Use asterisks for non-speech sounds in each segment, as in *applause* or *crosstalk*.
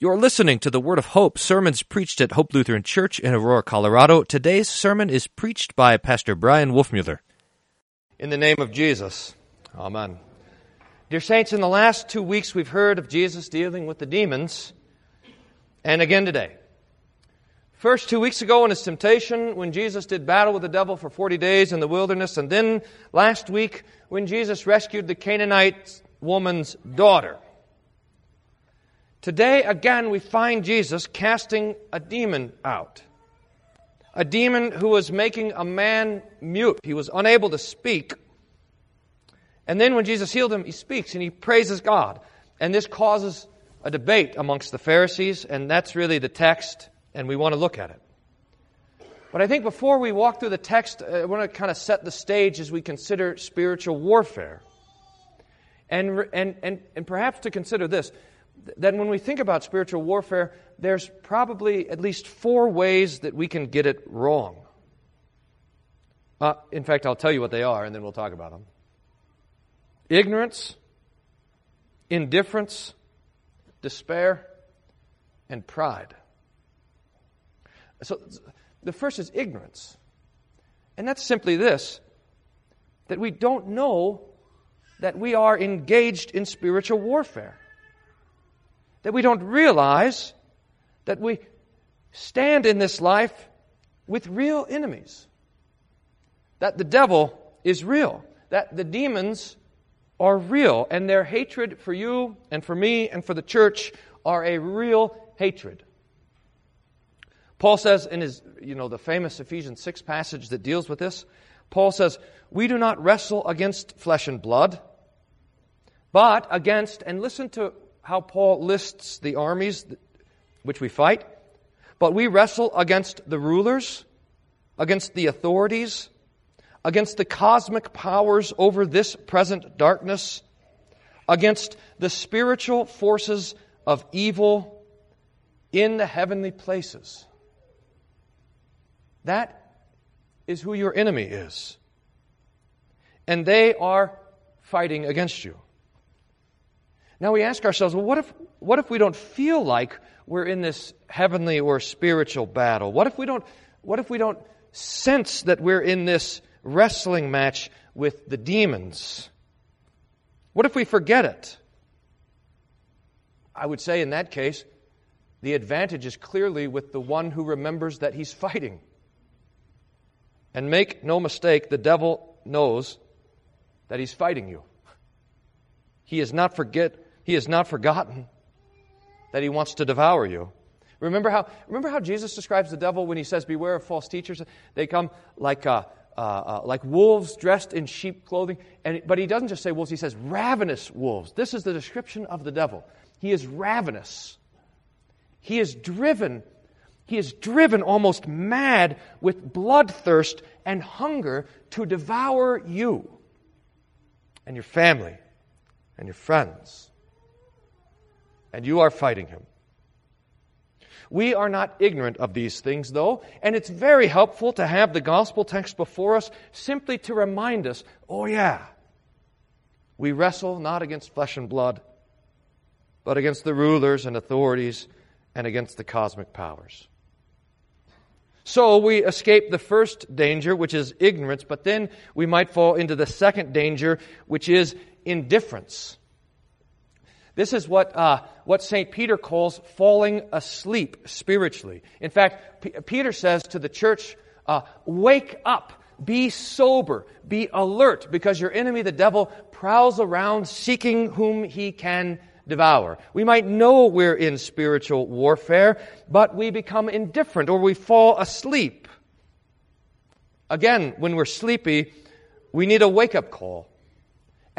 You're listening to the Word of Hope, sermons preached at Hope Lutheran Church in Aurora, Colorado. Today's sermon is preached by Pastor Bryan Wolfmueller. In the name of Jesus, Amen. Dear Saints, in the last two weeks we've heard of Jesus dealing with the demons, and again today. First, two weeks ago in his temptation, when Jesus did battle with the devil for 40 days in the wilderness, and then last week when Jesus rescued the Canaanite woman's daughter. Today, again, we find Jesus casting a demon out. A demon who was making a man mute. He was unable to speak. And then when Jesus healed him, he speaks and he praises God. And this causes a debate amongst the Pharisees, and that's really the text, and we want to look at it. But I think before we walk through the text, uh, I want to kind of set the stage as we consider spiritual warfare. And, and, and, and perhaps to consider this that when we think about spiritual warfare, there's probably at least four ways that we can get it wrong. Uh, in fact, I'll tell you what they are, and then we'll talk about them ignorance, indifference, despair, and pride. So the first is ignorance. And that's simply this that we don't know that we are engaged in spiritual warfare. That we don't realize that we stand in this life with real enemies. That the devil is real. That the demons are real. And their hatred for you and for me and for the church are a real hatred. Paul says in his, you know, the famous Ephesians 6 passage that deals with this, Paul says, We do not wrestle against flesh and blood, but against, and listen to how Paul lists the armies which we fight, but we wrestle against the rulers, against the authorities, against the cosmic powers over this present darkness, against the spiritual forces of evil in the heavenly places. That is who your enemy is. And they are fighting against you. Now we ask ourselves, well, what if, what if we don't feel like we're in this heavenly or spiritual battle? What if we don't, what if we don't sense that we're in this wrestling match with the demons? What if we forget it? I would say in that case, the advantage is clearly with the one who remembers that he's fighting. And make no mistake, the devil knows that he's fighting you. He is not forget he has not forgotten that he wants to devour you. Remember how, remember how Jesus describes the devil when he says, Beware of false teachers? They come like, uh, uh, uh, like wolves dressed in sheep clothing. And, but he doesn't just say wolves, he says ravenous wolves. This is the description of the devil. He is ravenous. He is driven. He is driven almost mad with bloodthirst and hunger to devour you and your family and your friends and you are fighting him. We are not ignorant of these things, though, and it's very helpful to have the gospel text before us simply to remind us oh, yeah, we wrestle not against flesh and blood, but against the rulers and authorities and against the cosmic powers. So we escape the first danger, which is ignorance, but then we might fall into the second danger, which is indifference. This is what, uh, what St. Peter calls falling asleep spiritually. In fact, P- Peter says to the church, uh, Wake up, be sober, be alert, because your enemy, the devil, prowls around seeking whom he can devour. We might know we're in spiritual warfare, but we become indifferent or we fall asleep. Again, when we're sleepy, we need a wake up call.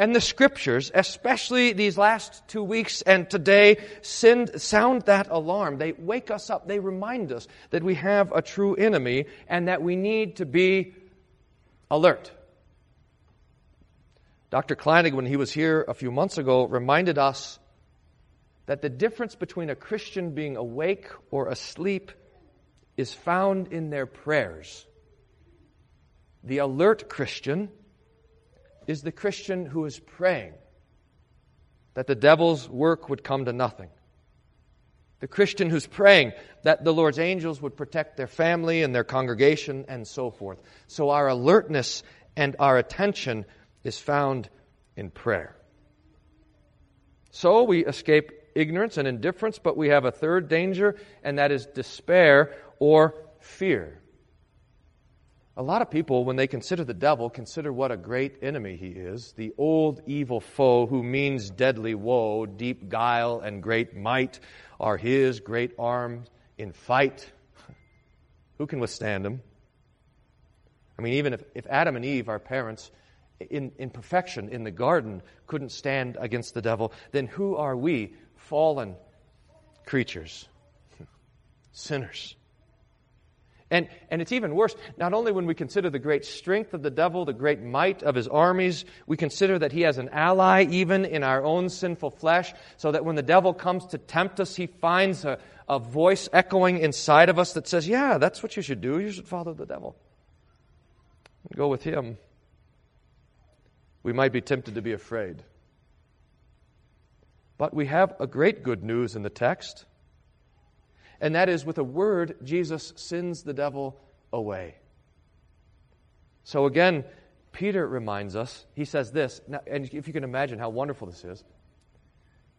And the scriptures, especially these last two weeks and today, send, sound that alarm. They wake us up. They remind us that we have a true enemy and that we need to be alert. Dr. Kleinig, when he was here a few months ago, reminded us that the difference between a Christian being awake or asleep is found in their prayers. The alert Christian is the Christian who is praying that the devil's work would come to nothing. The Christian who's praying that the Lord's angels would protect their family and their congregation and so forth. So our alertness and our attention is found in prayer. So we escape ignorance and indifference, but we have a third danger, and that is despair or fear. A lot of people, when they consider the devil, consider what a great enemy he is the old evil foe who means deadly woe, deep guile, and great might are his great arms in fight. *laughs* Who can withstand him? I mean, even if, if Adam and Eve, our parents, in, in perfection in the garden, couldn't stand against the devil, then who are we, fallen creatures, *laughs* sinners? And, and it's even worse, not only when we consider the great strength of the devil, the great might of his armies, we consider that he has an ally even in our own sinful flesh, so that when the devil comes to tempt us, he finds a, a voice echoing inside of us that says, Yeah, that's what you should do. You should follow the devil. Go with him. We might be tempted to be afraid. But we have a great good news in the text. And that is with a word, Jesus sends the devil away. So again, Peter reminds us, he says this, and if you can imagine how wonderful this is,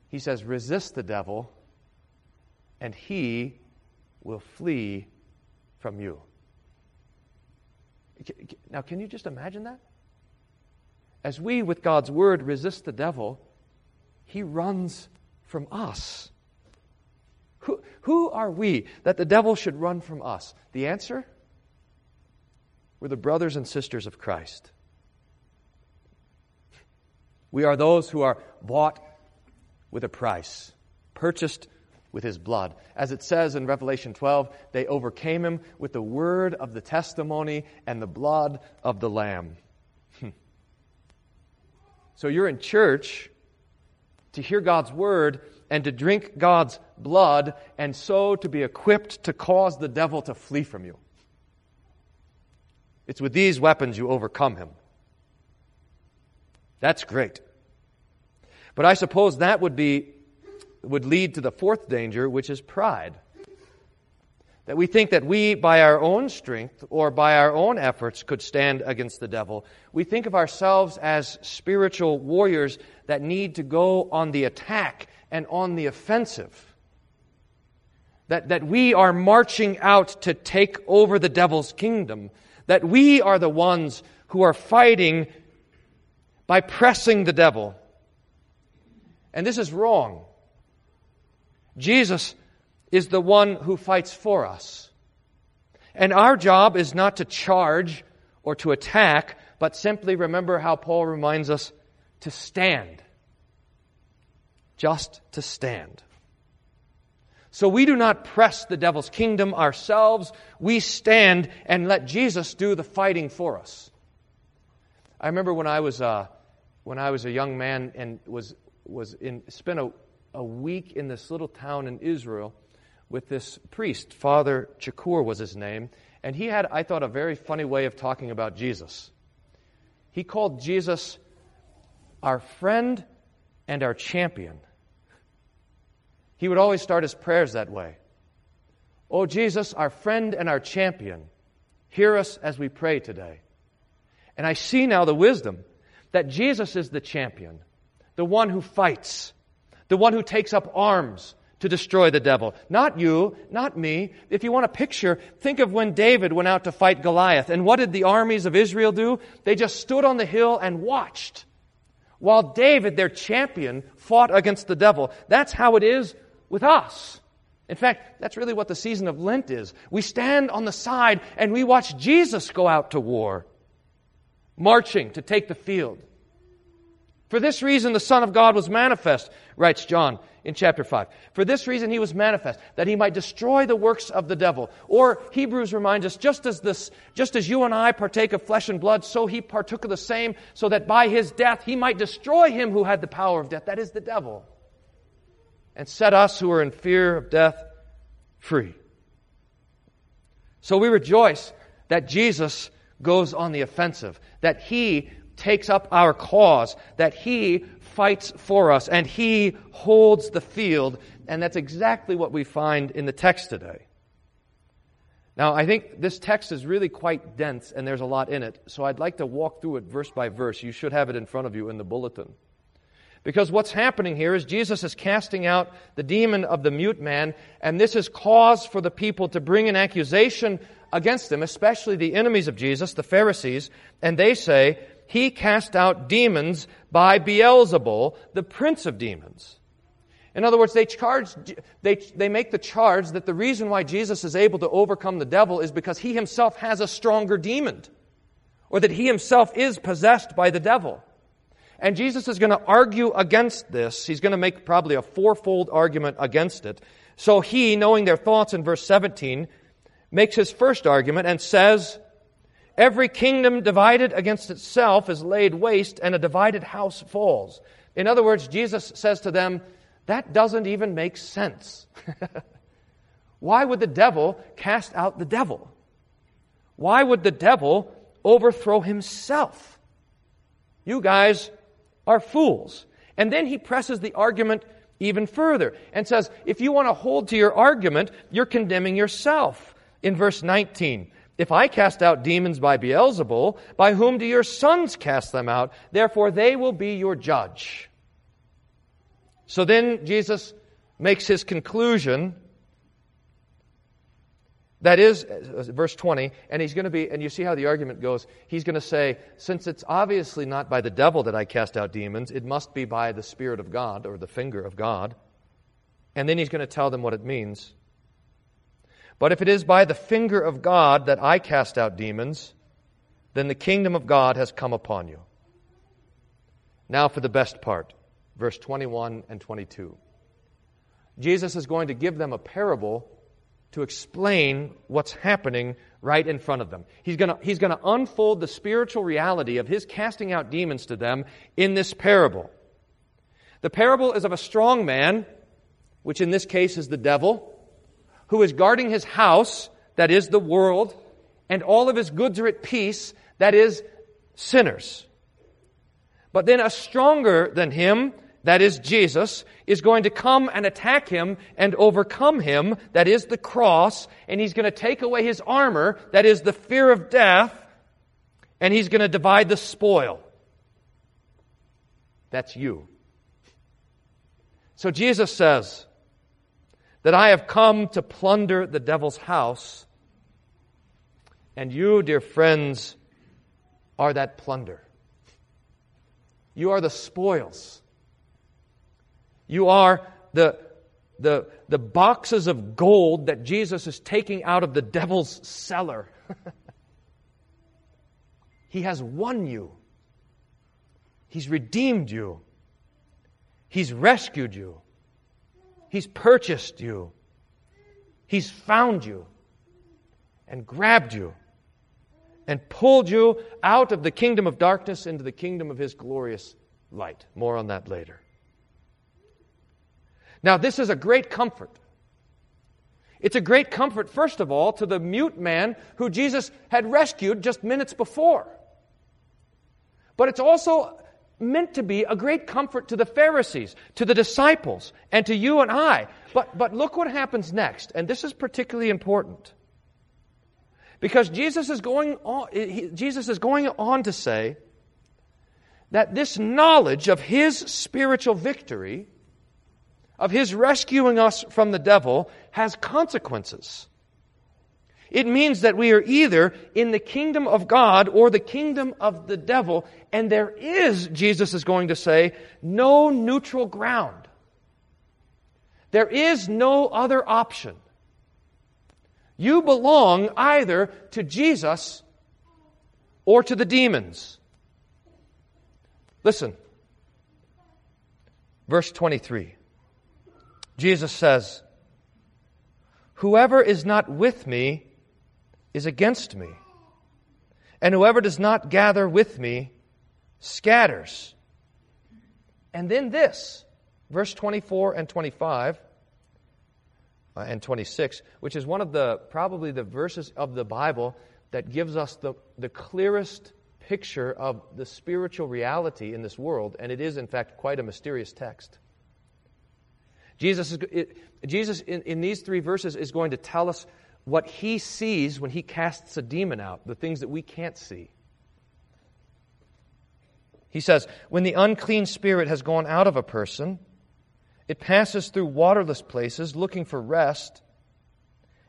he says, resist the devil, and he will flee from you. Now, can you just imagine that? As we, with God's word, resist the devil, he runs from us. Who, who are we that the devil should run from us? The answer? We're the brothers and sisters of Christ. We are those who are bought with a price, purchased with his blood. As it says in Revelation 12, they overcame him with the word of the testimony and the blood of the Lamb. Hmm. so you're in church to hear God's word and to drink God's blood, and so to be equipped to cause the devil to flee from you. It's with these weapons you overcome him. That's great. But I suppose that would be would lead to the fourth danger, which is pride. That we think that we, by our own strength or by our own efforts, could stand against the devil. We think of ourselves as spiritual warriors that need to go on the attack and on the offensive. That, that we are marching out to take over the devil's kingdom. That we are the ones who are fighting by pressing the devil. And this is wrong. Jesus is the one who fights for us. And our job is not to charge or to attack, but simply remember how Paul reminds us to stand. Just to stand. So we do not press the devil's kingdom ourselves. We stand and let Jesus do the fighting for us. I remember when I was, uh, when I was a young man and was, was in, spent a, a week in this little town in Israel with this priest. Father Chacour was his name. And he had, I thought, a very funny way of talking about Jesus. He called Jesus our friend and our champion. He would always start his prayers that way. Oh, Jesus, our friend and our champion, hear us as we pray today. And I see now the wisdom that Jesus is the champion, the one who fights, the one who takes up arms to destroy the devil. Not you, not me. If you want a picture, think of when David went out to fight Goliath. And what did the armies of Israel do? They just stood on the hill and watched. While David, their champion, fought against the devil. That's how it is with us. In fact, that's really what the season of Lent is. We stand on the side and we watch Jesus go out to war, marching to take the field. For this reason, the Son of God was manifest, writes John in chapter 5. For this reason, he was manifest, that he might destroy the works of the devil. Or Hebrews reminds us, just as this, just as you and I partake of flesh and blood, so he partook of the same, so that by his death he might destroy him who had the power of death, that is the devil, and set us who are in fear of death free. So we rejoice that Jesus goes on the offensive, that he takes up our cause, that He fights for us, and He holds the field, And that's exactly what we find in the text today. Now, I think this text is really quite dense and there's a lot in it, so I'd like to walk through it verse by verse. You should have it in front of you in the bulletin. Because what's happening here is Jesus is casting out the demon of the mute man, and this is cause for the people to bring an accusation against him, especially the enemies of Jesus, the Pharisees, and they say, He cast out demons by Beelzebul, the prince of demons. In other words, they charge, they, they make the charge that the reason why Jesus is able to overcome the devil is because he himself has a stronger demon, or that he himself is possessed by the devil. And Jesus is going to argue against this. He's going to make probably a fourfold argument against it. So he, knowing their thoughts in verse 17, makes his first argument and says, Every kingdom divided against itself is laid waste, and a divided house falls. In other words, Jesus says to them, That doesn't even make sense. *laughs* Why would the devil cast out the devil? Why would the devil overthrow himself? You guys are fools. And then he presses the argument even further and says, if you want to hold to your argument, you're condemning yourself. In verse 19, if I cast out demons by Beelzebul, by whom do your sons cast them out? Therefore they will be your judge. So then Jesus makes his conclusion that is, uh, verse 20, and he's going to be, and you see how the argument goes. He's going to say, since it's obviously not by the devil that I cast out demons, it must be by the Spirit of God or the finger of God. And then he's going to tell them what it means. But if it is by the finger of God that I cast out demons, then the kingdom of God has come upon you. Now for the best part, verse 21 and 22. Jesus is going to give them a parable to explain what's happening right in front of them. He's going he's to unfold the spiritual reality of his casting out demons to them in this parable. The parable is of a strong man, which in this case is the devil, who is guarding his house, that is the world, and all of his goods are at peace, that is sinners. But then a stronger than him that is Jesus, is going to come and attack him and overcome him, that is the cross, and he's going to take away his armor, that is the fear of death, and he's going to divide the spoil. That's you. So Jesus says that I have come to plunder the devil's house, and you, dear friends, are that plunder. You are the spoils you are the, the, the boxes of gold that Jesus is taking out of the devil's cellar. *laughs* he has won you. He's redeemed you. He's rescued you. He's purchased you. He's found you and grabbed you and pulled you out of the kingdom of darkness into the kingdom of His glorious light. More on that later. Now, this is a great comfort. It's a great comfort, first of all, to the mute man who Jesus had rescued just minutes before. But it's also meant to be a great comfort to the Pharisees, to the disciples, and to you and I. But, but look what happens next, and this is particularly important. Because Jesus is going on, he, Jesus is going on to say that this knowledge of his spiritual victory of His rescuing us from the devil has consequences. It means that we are either in the kingdom of God or the kingdom of the devil, and there is, Jesus is going to say, no neutral ground. There is no other option. You belong either to Jesus or to the demons. Listen. Verse 23. Jesus says, Whoever is not with me is against me, and whoever does not gather with me scatters. And then this, verse 24 and 25 uh, and 26, which is one of the probably the verses of the Bible that gives us the, the clearest picture of the spiritual reality in this world, and it is, in fact, quite a mysterious text. Jesus, is, it, Jesus in, in these three verses is going to tell us what he sees when he casts a demon out, the things that we can't see. He says, When the unclean spirit has gone out of a person, it passes through waterless places looking for rest,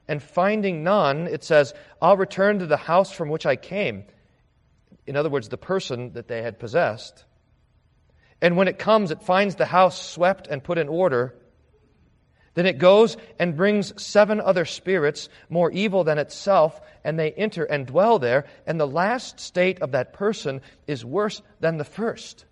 and finding none, it says, I'll return to the house from which I came. In other words, the person that they had possessed. And when it comes, it finds the house swept and put in order. Then it goes and brings seven other spirits more evil than itself, and they enter and dwell there, and the last state of that person is worse than the first.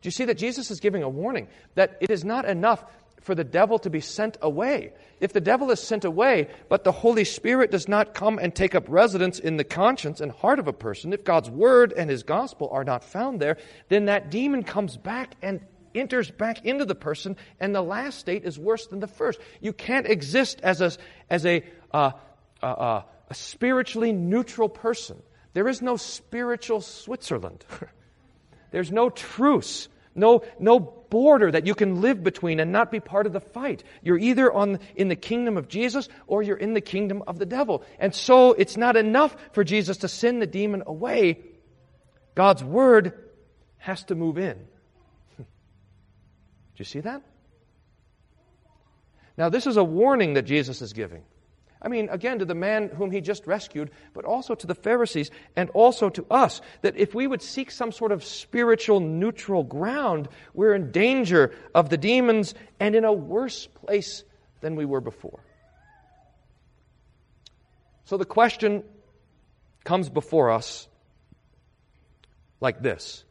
Do you see that Jesus is giving a warning that it is not enough for the devil to be sent away? If the devil is sent away, but the Holy Spirit does not come and take up residence in the conscience and heart of a person, if God's word and his gospel are not found there, then that demon comes back and enters back into the person, and the last state is worse than the first. You can't exist as a, as a, uh, uh, uh, a spiritually neutral person. There is no spiritual Switzerland. *laughs* There's no truce, no, no border that you can live between and not be part of the fight. You're either on, in the kingdom of Jesus or you're in the kingdom of the devil. And so it's not enough for Jesus to send the demon away. God's word has to move in. Do you see that? Now, this is a warning that Jesus is giving. I mean, again, to the man whom he just rescued, but also to the Pharisees and also to us, that if we would seek some sort of spiritual neutral ground, we're in danger of the demons and in a worse place than we were before. So the question comes before us like this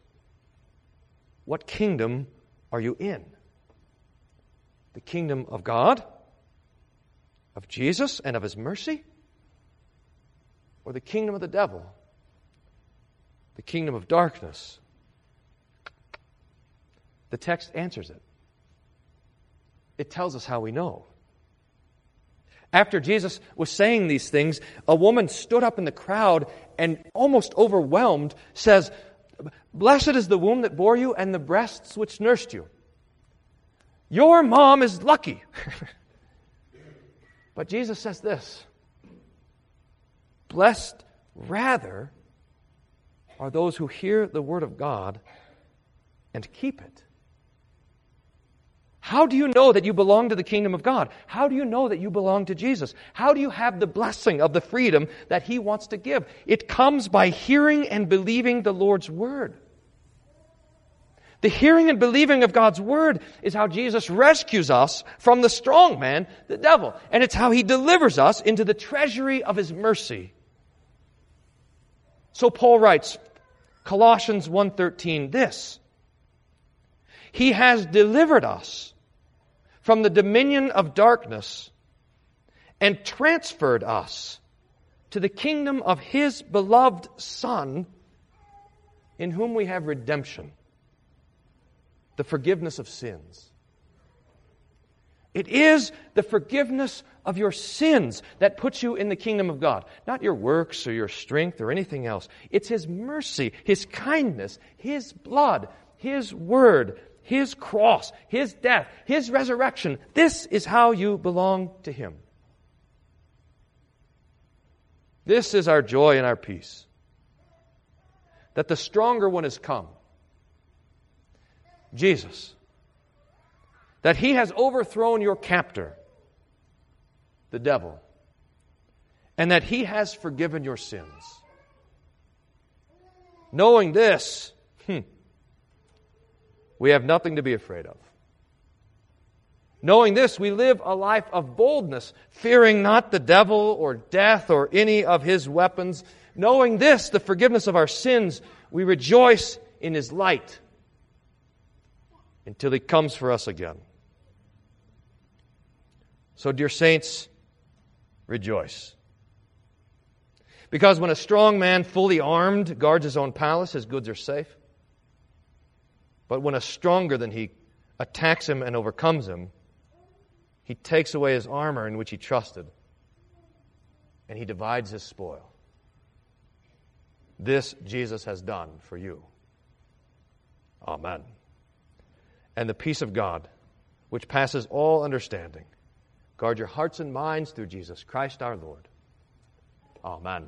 What kingdom are you in? The kingdom of God, of Jesus, and of his mercy? Or the kingdom of the devil, the kingdom of darkness? The text answers it. It tells us how we know. After Jesus was saying these things, a woman stood up in the crowd and, almost overwhelmed, says, Blessed is the womb that bore you and the breasts which nursed you. Your mom is lucky. *laughs* but Jesus says this Blessed rather are those who hear the word of God and keep it. How do you know that you belong to the kingdom of God? How do you know that you belong to Jesus? How do you have the blessing of the freedom that He wants to give? It comes by hearing and believing the Lord's word. The hearing and believing of God's word is how Jesus rescues us from the strong man, the devil. And it's how he delivers us into the treasury of his mercy. So Paul writes, Colossians 1:13 this. He has delivered us from the dominion of darkness and transferred us to the kingdom of his beloved son in whom we have redemption the forgiveness of sins. It is the forgiveness of your sins that puts you in the kingdom of God, not your works or your strength or anything else. It's His mercy, His kindness, His blood, His word, His cross, His death, His resurrection. This is how you belong to Him. This is our joy and our peace. That the stronger one has come Jesus. That he has overthrown your captor, the devil, and that he has forgiven your sins. Knowing this, hmm, we have nothing to be afraid of. Knowing this, we live a life of boldness, fearing not the devil or death or any of his weapons. Knowing this, the forgiveness of our sins, we rejoice in his light until he comes for us again. So, dear saints, rejoice. Because when a strong man, fully armed, guards his own palace, his goods are safe. But when a stronger than he attacks him and overcomes him, he takes away his armor in which he trusted, and he divides his spoil. This Jesus has done for you. Amen and the peace of God, which passes all understanding. Guard your hearts and minds through Jesus Christ our Lord. Amen.